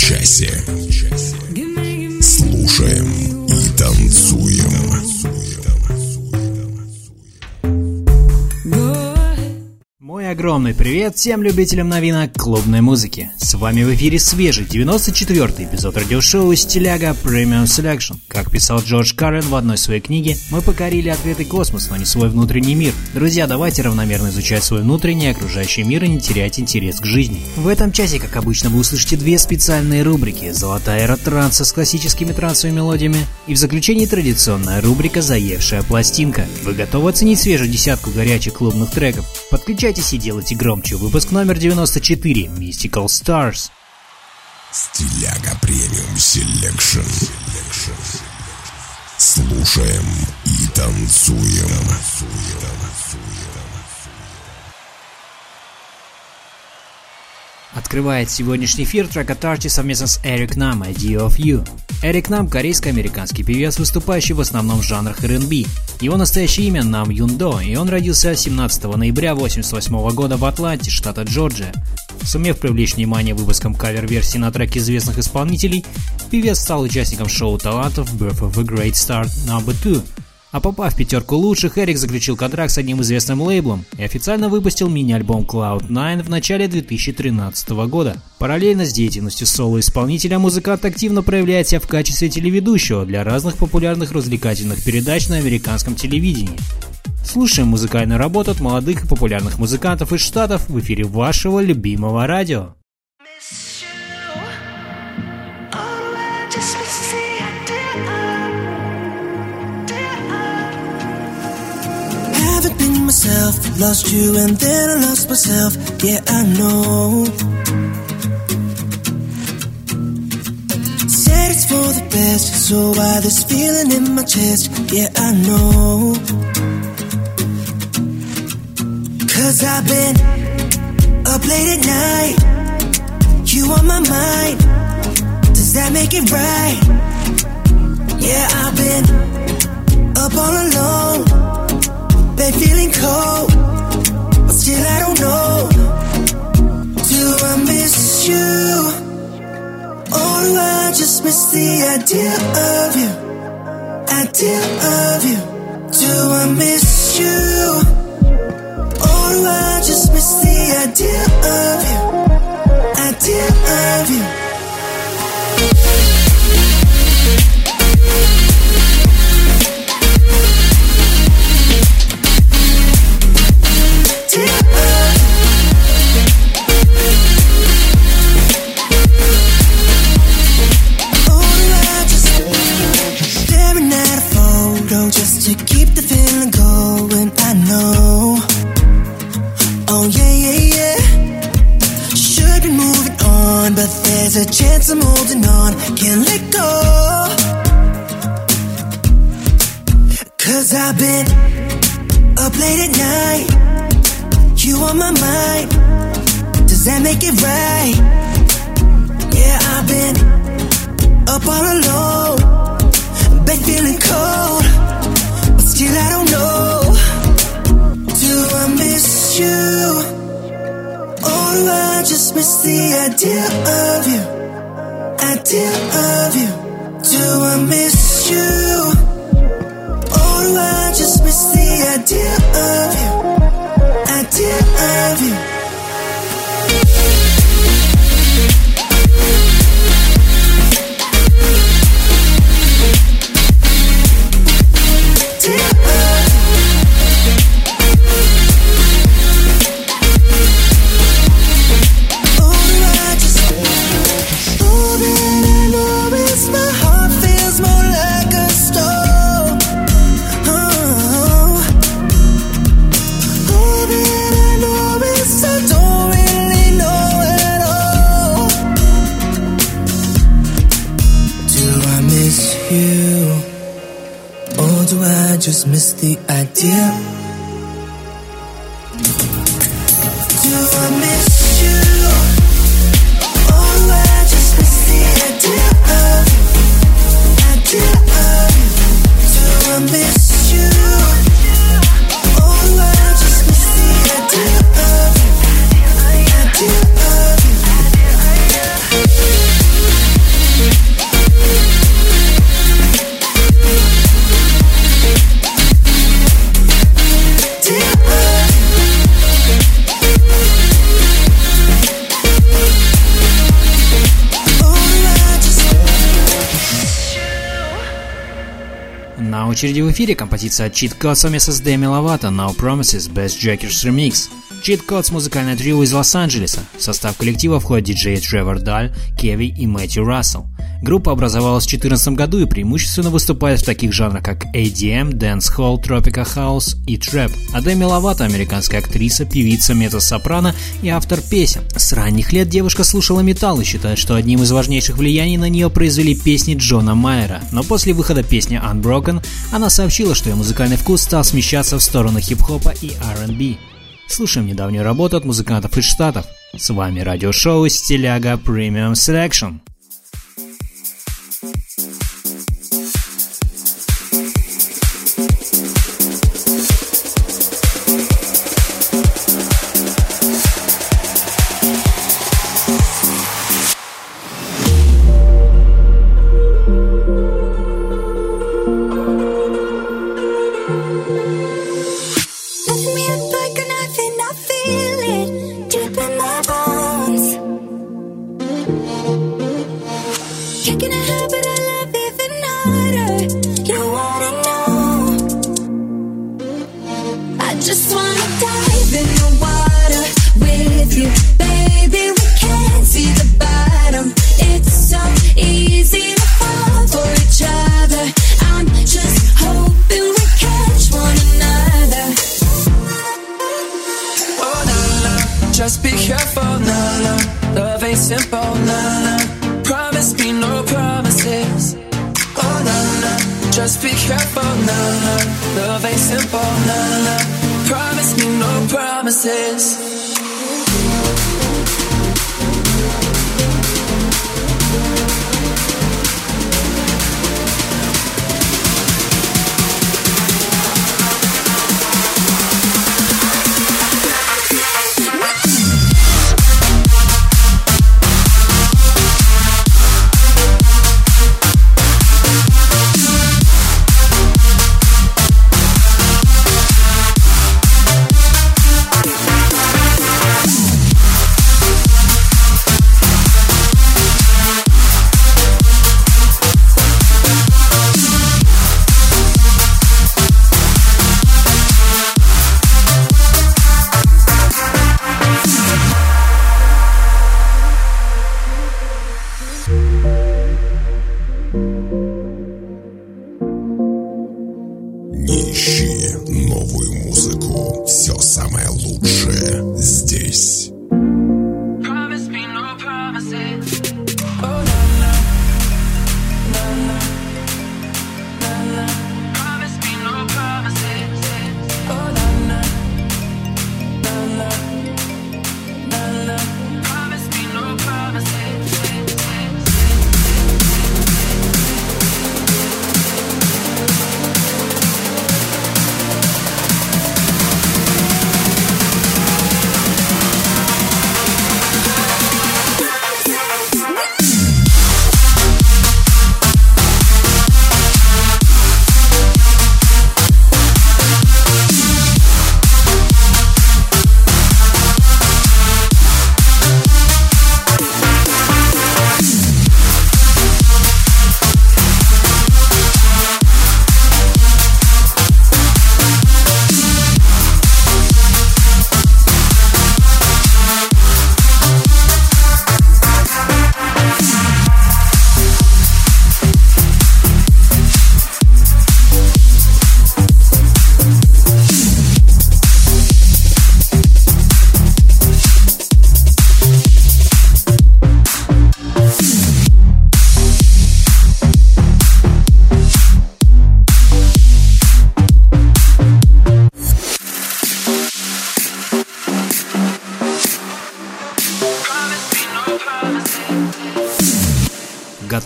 часе. Огромный привет всем любителям новинок клубной музыки. С вами в эфире свежий 94-й эпизод радиошоу «Стиляга Premium Selection». Как писал Джордж Каррен в одной своей книге, мы покорили открытый космос, но не свой внутренний мир. Друзья, давайте равномерно изучать свой внутренний и окружающий мир и не терять интерес к жизни. В этом часе, как обычно, вы услышите две специальные рубрики «Золотая эра транса» с классическими трансовыми мелодиями и в заключении традиционная рубрика «Заевшая пластинка». Вы готовы оценить свежую десятку горячих клубных треков? Подключайтесь и делайте громче. Выпуск номер 94 Mystical Stars. Стиляга Premium Selection. Слушаем и танцуем. Открывает сегодняшний эфир трек от Arty совместно с Эрик Нам «Idea of You». Эрик Нам – корейско-американский певец, выступающий в основном в жанрах R&B. Его настоящее имя Нам Юндо, и он родился 17 ноября 1988 года в Атланте, штата Джорджия. Сумев привлечь внимание выпуском кавер-версий на треки известных исполнителей, певец стал участником шоу талантов Birth of a Great Star No. 2, а попав в пятерку лучших, Эрик заключил контракт с одним известным лейблом и официально выпустил мини-альбом Cloud9 в начале 2013 года. Параллельно с деятельностью соло-исполнителя музыкант активно проявляет себя в качестве телеведущего для разных популярных развлекательных передач на американском телевидении. Слушаем музыкальную работу от молодых и популярных музыкантов из Штатов в эфире вашего любимого радио. Myself, lost you and then I lost myself. Yeah, I know. Said it's for the best, so why this feeling in my chest? Yeah, I know. Cause I've been up late at night. You on my mind. Does that make it right? Yeah, I've been up all alone. Bed feeling cold, but still I don't know. Do I miss you? Or do I just miss the idea of you? Idea of you. Do I miss you? Or do I just miss the idea of you? Idea of you. you? Or do I just miss the idea? Do I miss you? Or do I just miss the idea of, idea of? Do I miss you? Очереди в эфире композиция Cheat Code совместно с Дэми Ловато No Promises Best Jackers Remix. Cheat Codes – музыкальное трио из Лос-Анджелеса. В состав коллектива входят диджеи Тревор Даль, Кеви и Мэтью Рассел. Группа образовалась в 2014 году и преимущественно выступает в таких жанрах, как ADM, Dancehall, Tropica House и Trap. А Дэми Ловато – американская актриса, певица, меззо-сопрано и автор песен. С ранних лет девушка слушала металл и считает, что одним из важнейших влияний на нее произвели песни Джона Майера. Но после выхода песни Unbroken она сообщила, что ее музыкальный вкус стал смещаться в сторону хип-хопа и R&B. Слушаем недавнюю работу от музыкантов из Штатов. С вами радиошоу Стиляга Premium Selection.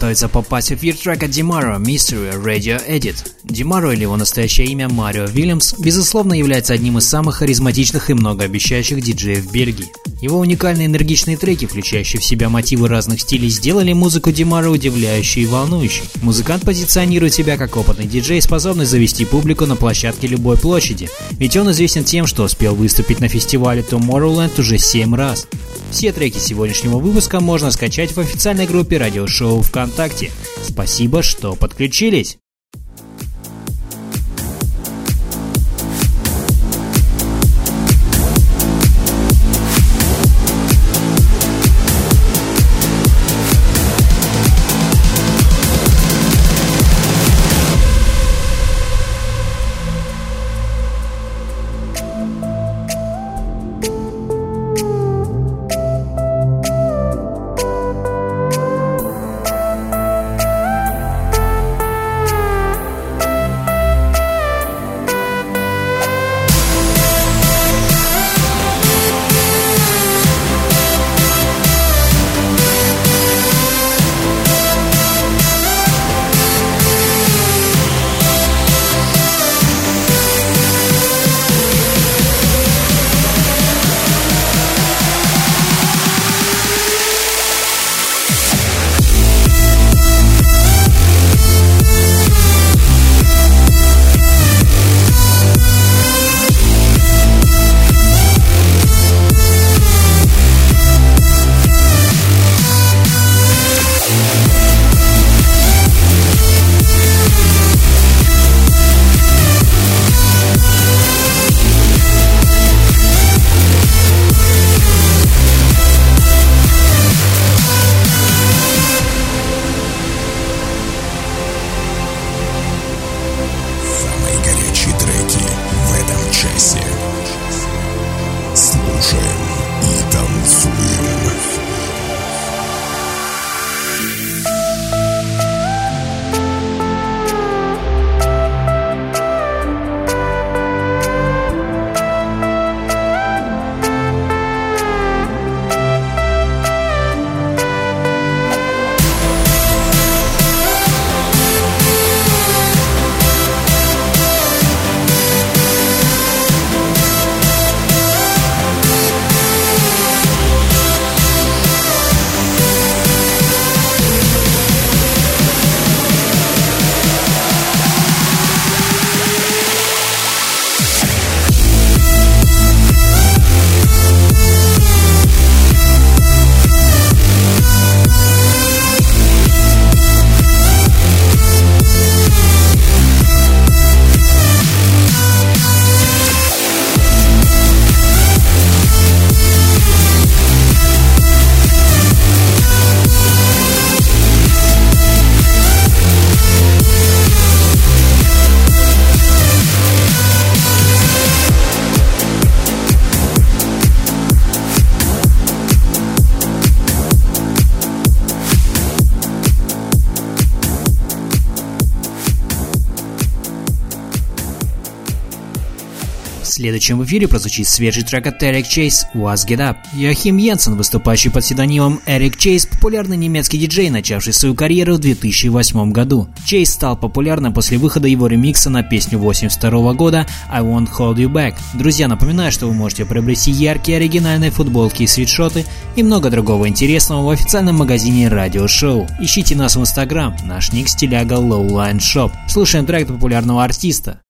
Готовится попасть в эфир трека Димаро Mystery Radio Edit. Димаро или его настоящее имя Марио Вильямс, безусловно, является одним из самых харизматичных и многообещающих диджеев Бельгии. Его уникальные энергичные треки, включающие в себя мотивы разных стилей, сделали музыку Димаро удивляющей и волнующей. Музыкант позиционирует себя как опытный диджей, способный завести публику на площадке любой площади. Ведь он известен тем, что успел выступить на фестивале Tomorrowland уже 7 раз. Все треки сегодняшнего выпуска можно скачать в официальной группе радиошоу ВКонтакте. Спасибо, что подключились! Следующем эфире прозвучит свежий трек от Эрик Чейз «Was Get Up». Йохим Йенсен, выступающий под псевдонимом Эрик Чейз, популярный немецкий диджей, начавший свою карьеру в 2008 году. Чейз стал популярным после выхода его ремикса на песню 82 года «I Won't Hold You Back». Друзья, напоминаю, что вы можете приобрести яркие оригинальные футболки и свитшоты и много другого интересного в официальном магазине Радио Шоу. Ищите нас в Инстаграм, наш ник стиляга Lowline Shop. Слушаем трек популярного артиста.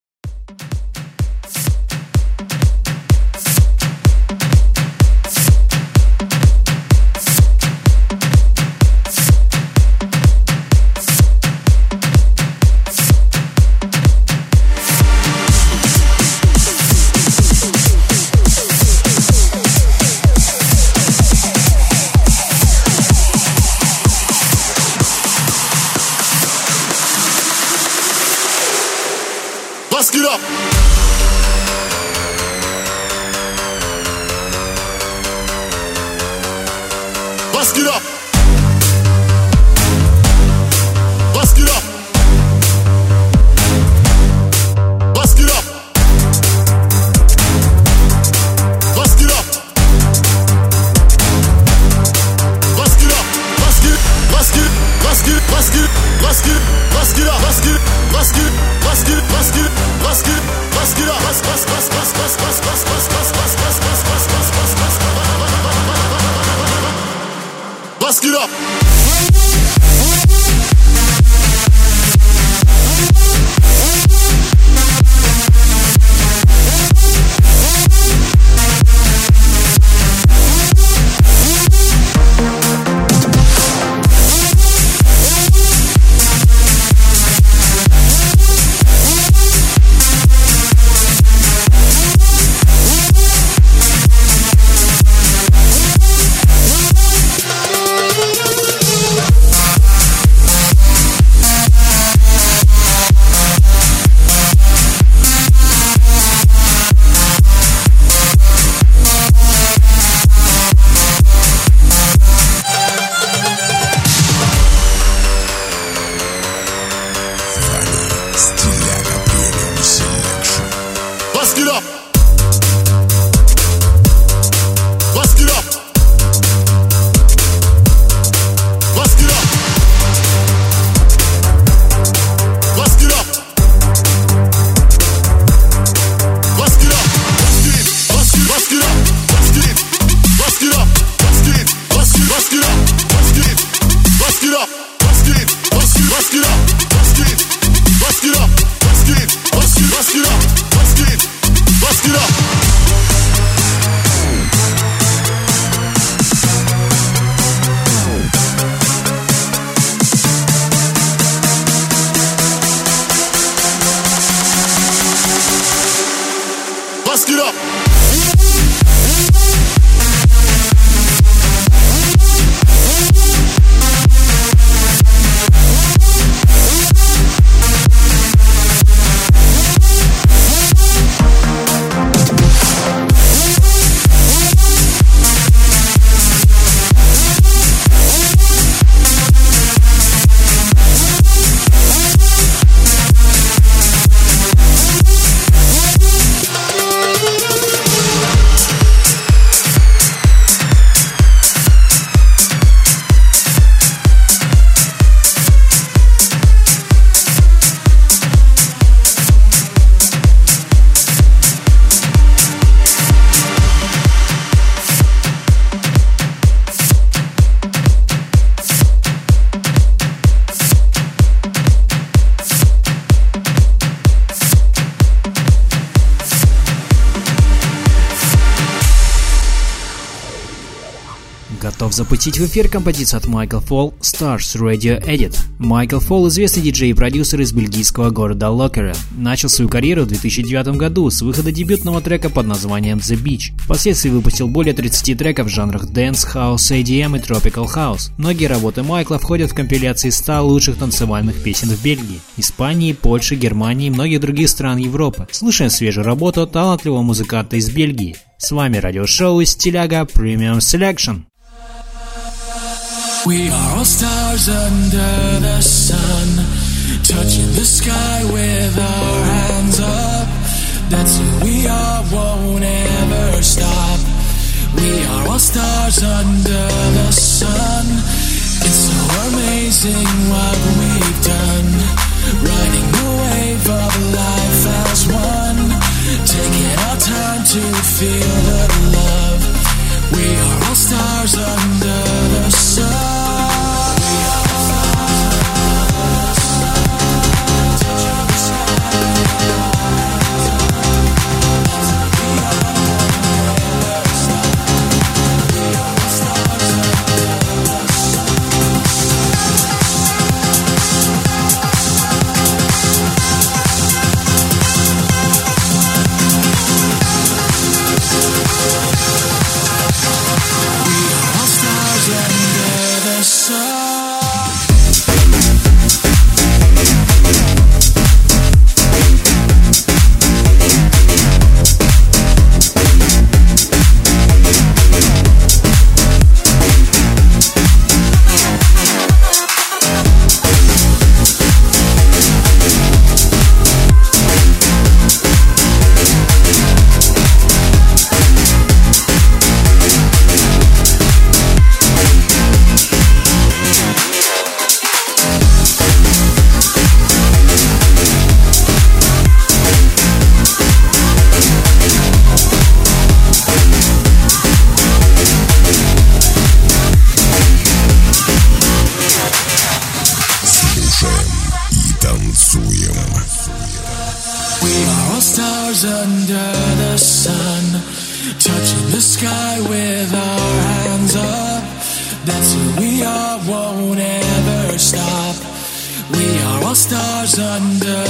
basket. Запустить в эфир композицию от Michael Fall Stars Radio Edit. Майкл Фолл – известный диджей и продюсер из бельгийского города Локера. Начал свою карьеру в 2009 году с выхода дебютного трека под названием The Beach. Впоследствии выпустил более 30 треков в жанрах Dance, House, ADM и Tropical House. Многие работы Майкла входят в компиляции 100 лучших танцевальных песен в Бельгии, Испании, Польше, Германии и многих других стран Европы. Слушаем свежую работу талантливого музыканта из Бельгии. С вами радиошоу из Стиляга Premium Selection. We are all stars under the sun, touching the sky with our hands up. That's who we are, won't ever stop. We are all stars under the sun. It's so amazing what we've done. Riding the wave of life as one. Taking our time to feel the love. We are all stars under the sun. Thunder.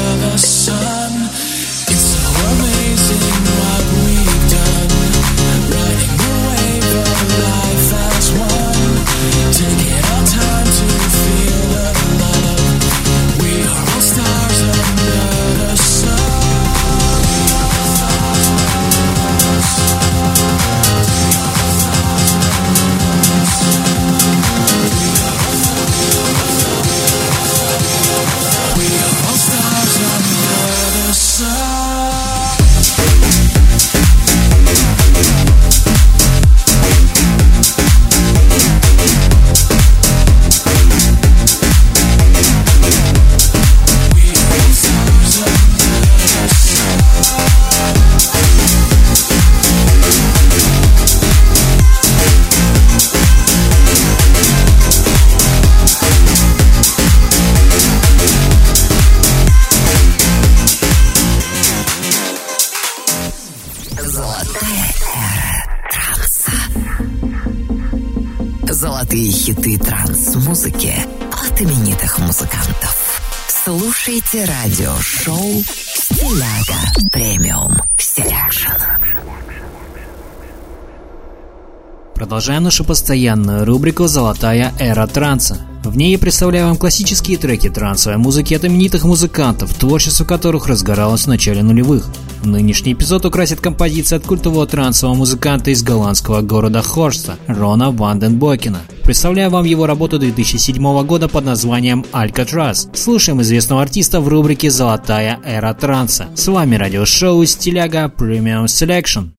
Слушайте радиошоу «Стиляга Premium Selection». Продолжаем нашу постоянную рубрику «Золотая эра транса». В ней я представляю вам классические треки трансовой музыки от именитых музыкантов, творчество которых разгоралось в начале нулевых. Нынешний эпизод украсит композиция от культового трансового музыканта из голландского города Хорста, Рона ван ден Бёкена. Представляю вам его работу 2007 года под названием «Алькатрас». Слушаем известного артиста в рубрике «Золотая эра транса». С вами радиошоу «Стиляга Premium Selection».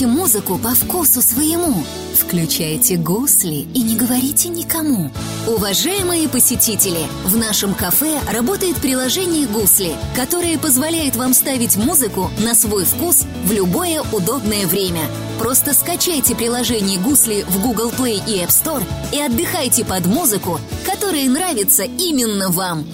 Хотите музыку по вкусу своему? Включайте гусли и не говорите никому. Уважаемые посетители, в нашем кафе работает приложение «Гусли», которое позволяет вам ставить музыку на свой вкус в любое удобное время. Просто скачайте приложение «Гусли» в Google Play и App Store и отдыхайте под музыку, которая нравится именно вам.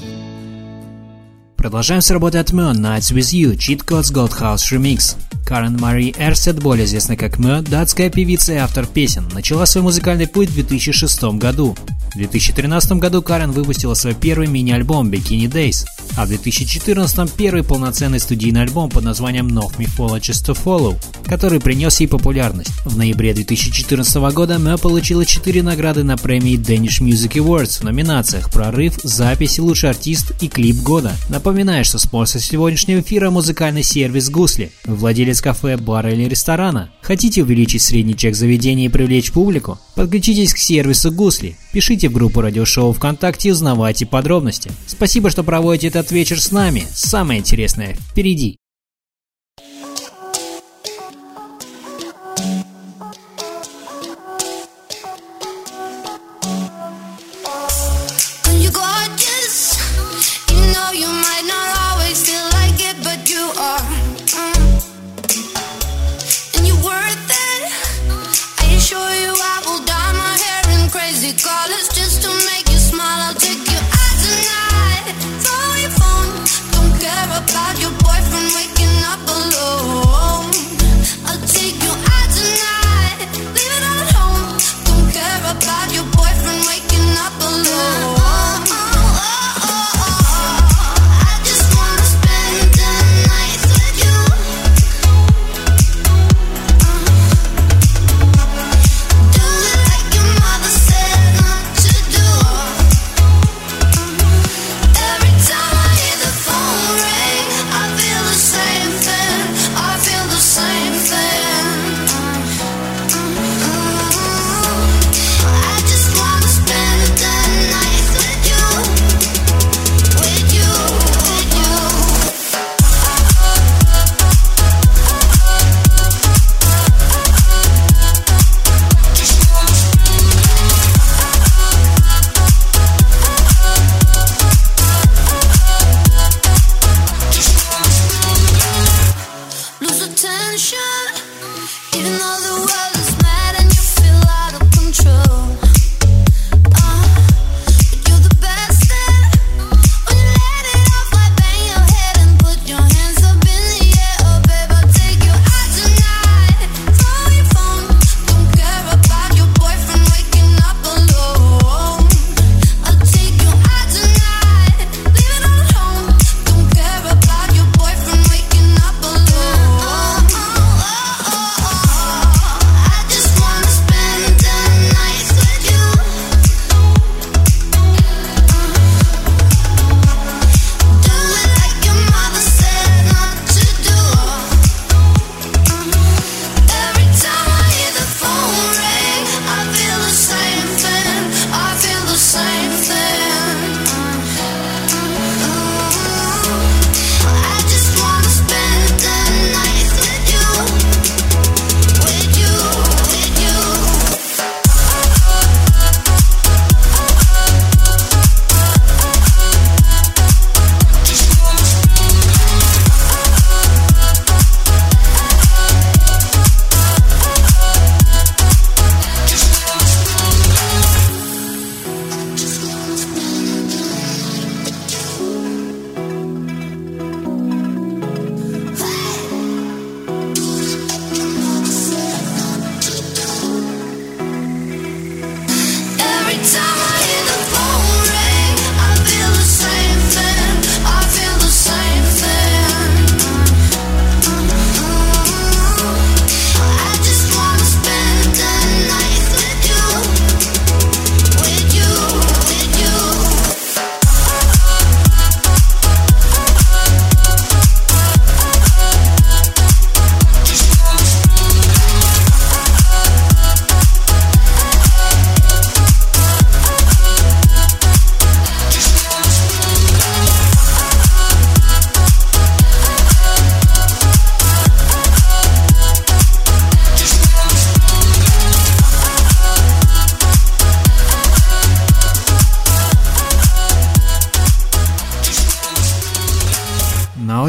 Продолжаем с работы от Mö Nights With You, Cheat Codes Gold House Remix. Карен Мари Эрсет, более известная как Мö, датская певица и автор песен, начала свой музыкальный путь в 2006 году. В 2013 году Карен выпустила свой первый мини-альбом Bikini Days. А в 2014 первый полноценный студийный альбом под названием No Mythologies to Follow, который принес ей популярность. В ноябре 2014 года Мэ получила 4 награды на премии Danish Music Awards в номинациях «Прорыв», «Запись», «Лучший артист» и «Клип года». Напоминаю, что спонсор сегодняшнего эфира – музыкальный сервис «Гусли». Вы владелец кафе, бара или ресторана. Хотите увеличить средний чек заведения и привлечь публику? Подключитесь к сервису «Гусли». Пишите в группу радиошоу ВКонтакте и узнавайте подробности. Спасибо, что проводите этот вечер с нами. Самое интересное впереди.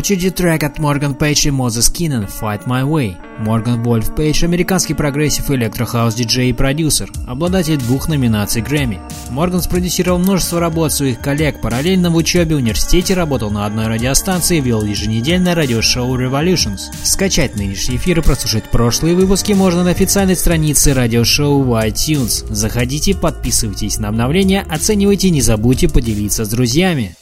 Очереди трек от Морган Пейдж и Мозес Киннен «Fight My Way». Морган Вольф Пейдж – американский прогрессив электрохаус диджей и продюсер, обладатель двух номинаций Грэмми. Морган спродюсировал множество работ своих коллег, параллельно в учебе в университете работал на одной радиостанции и вел еженедельное радиошоу Revolutions. Скачать нынешние эфиры, прослушать прошлые выпуски можно на официальной странице радиошоу в iTunes. Заходите, подписывайтесь на обновления, оценивайте, не забудьте поделиться с друзьями.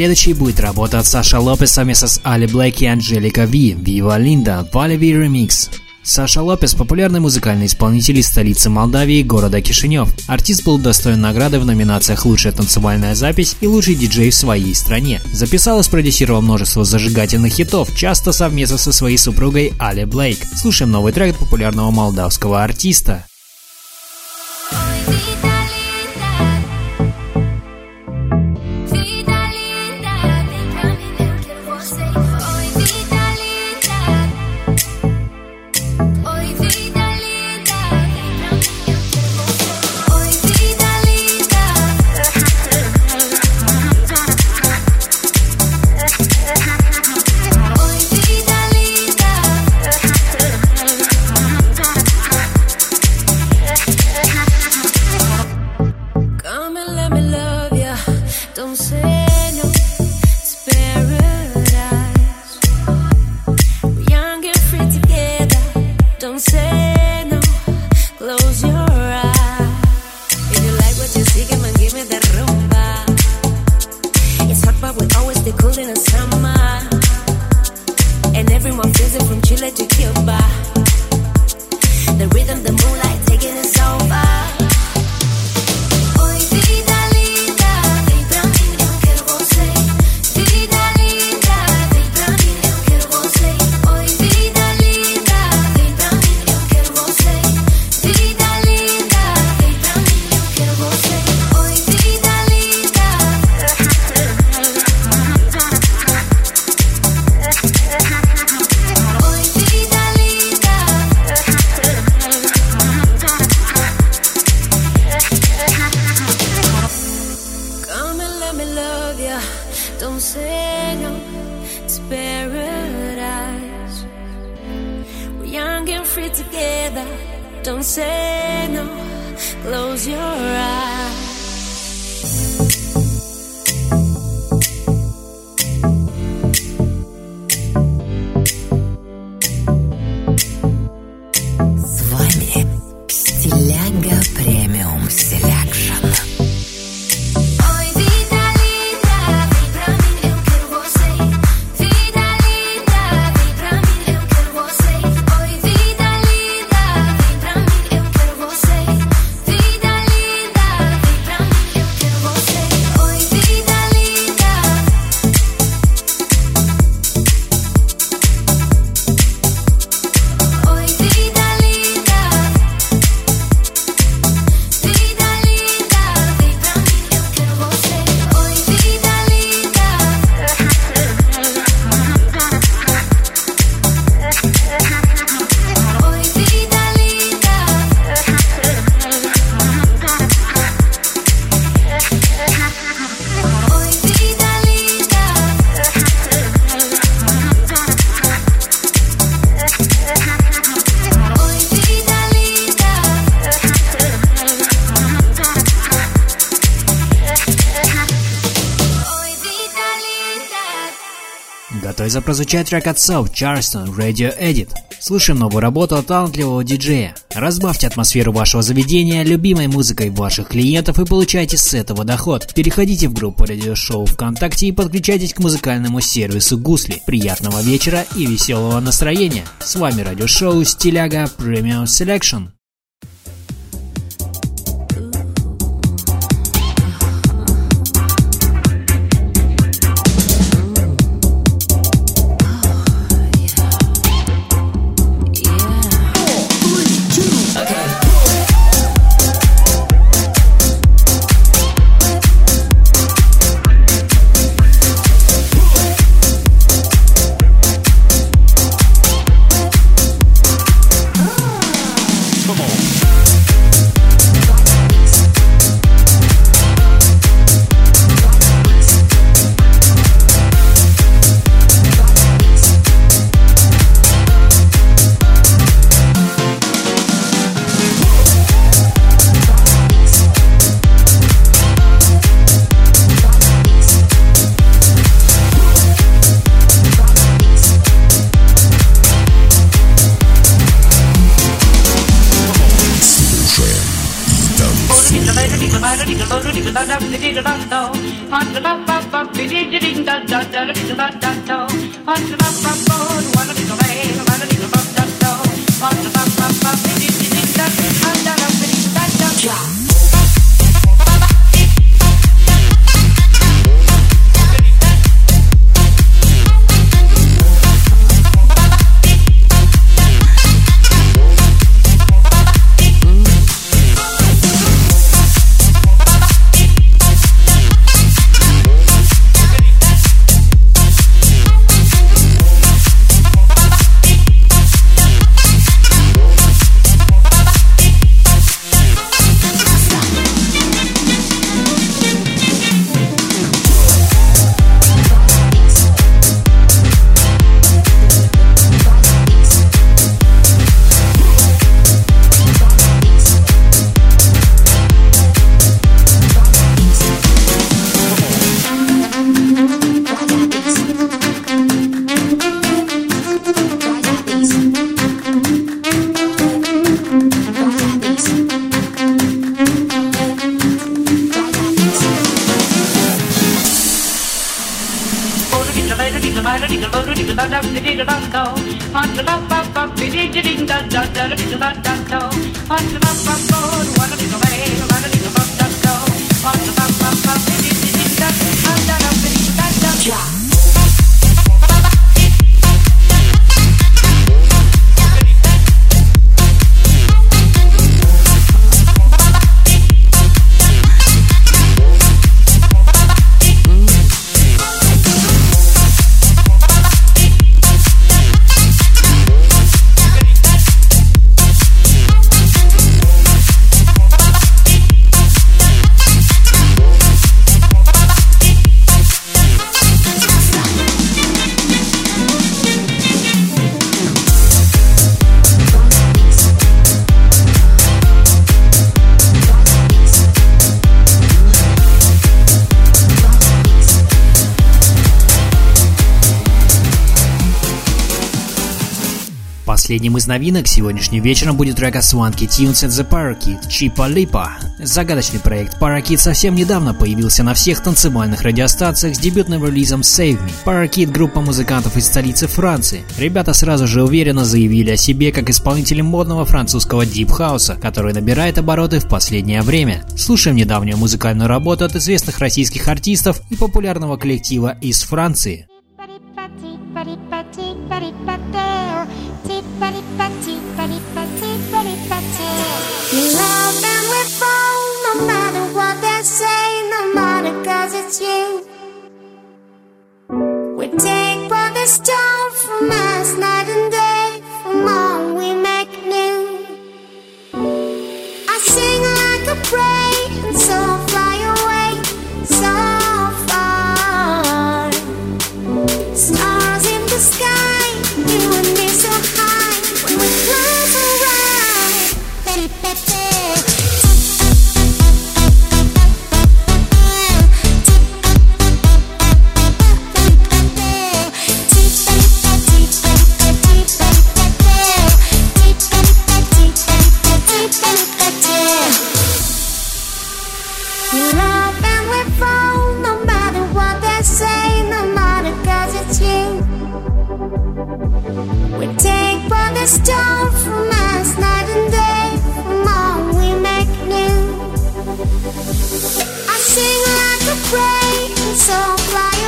Следующей будет работа от Саша Лопес совместно с Али Блэк и Анджелика Ви, Viva Linda, Валеви ремикс. Саша Лопес – популярный музыкальный исполнитель из столицы Молдавии, города Кишинев. Артист был удостоен награды в номинациях «Лучшая танцевальная запись» и «Лучший диджей в своей стране». Записал и спродюсировал множество зажигательных хитов, часто совместно со своей супругой Али Блейк. Слушаем новый трек популярного молдавского артиста. Eyes. Прозвучать трек от South Charleston Radio Edit. Слушаем новую работу от талантливого диджея. Разбавьте атмосферу вашего заведения любимой музыкой ваших клиентов и получайте с этого доход. Переходите в группу радиошоу ВКонтакте и подключайтесь к музыкальному сервису Гусли. Приятного вечера и веселого настроения. С вами радиошоу Стиляга Premium Selection. Последним из новинок сегодняшним вечером будет трек от Swanky Tunes and The Parakit Chipa Lipa. Загадочный проект Parakit совсем недавно появился на всех танцевальных радиостанциях с дебютным релизом Save Me. Parakit – группа музыкантов из столицы Франции. Ребята сразу же уверенно заявили о себе как исполнители модного французского дип-хауса, который набирает обороты в последнее время. Слушаем недавнюю музыкальную работу от известных российских артистов и популярного коллектива из Франции. You love and we fall no matter what they say, no matter cause it's you. We take what they stole from us night and day, from all we make new. I sing like a prayer, We take what they stole from us night and day, from all we make new. I sing like a prayer, so fly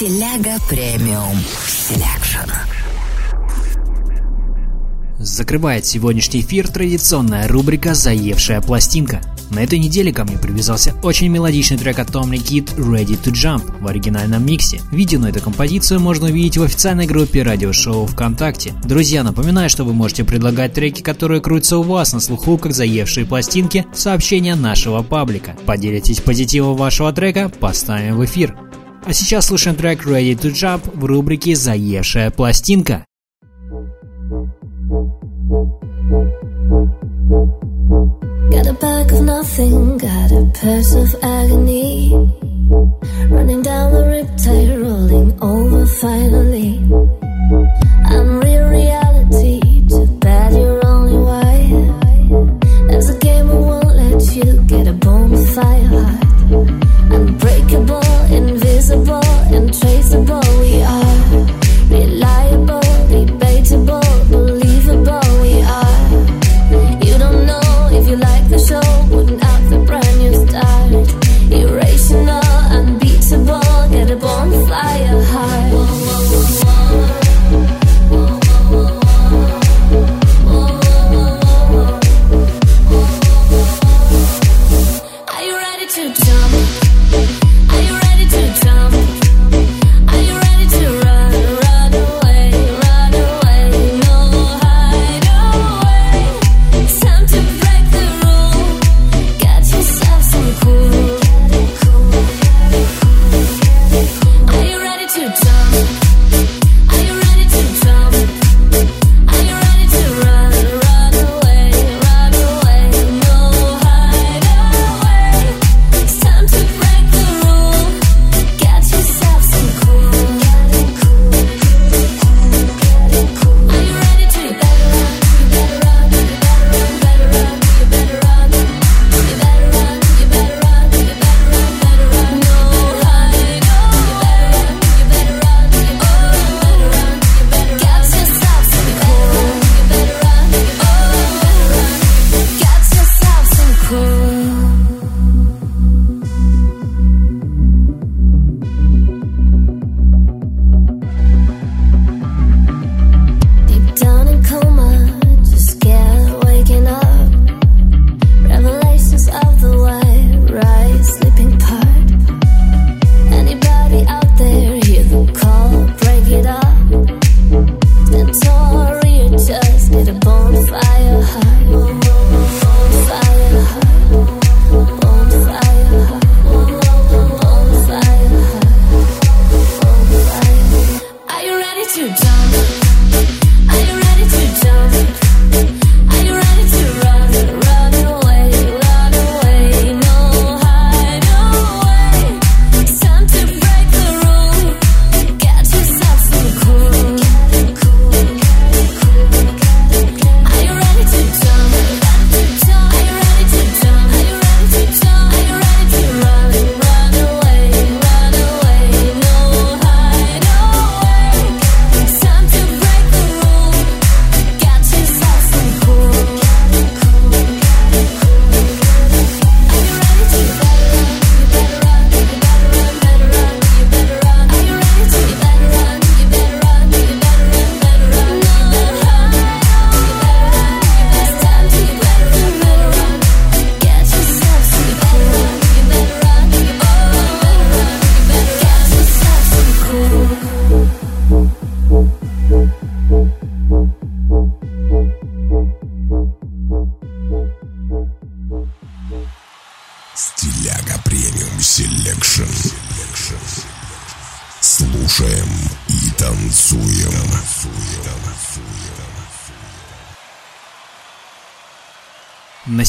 Стиляга Premium Selection. Закрывает сегодняшний эфир традиционная рубрика «Заевшая пластинка». На этой неделе ко мне привязался очень мелодичный трек от Tommy Kid «Ready to Jump» в оригинальном миксе. Видео на эту композицию можно увидеть в официальной группе радиошоу ВКонтакте. Друзья, напоминаю, что вы можете предлагать треки, которые крутятся у вас на слуху, как заевшие пластинки, сообщения нашего паблика. Поделитесь позитивом вашего трека, поставим в эфир. А сейчас слушаем трек Ready to Jump в рубрике «Заевшая пластинка». Got a bag of nothing, got a purse of agony Running down the riptide, rolling over finally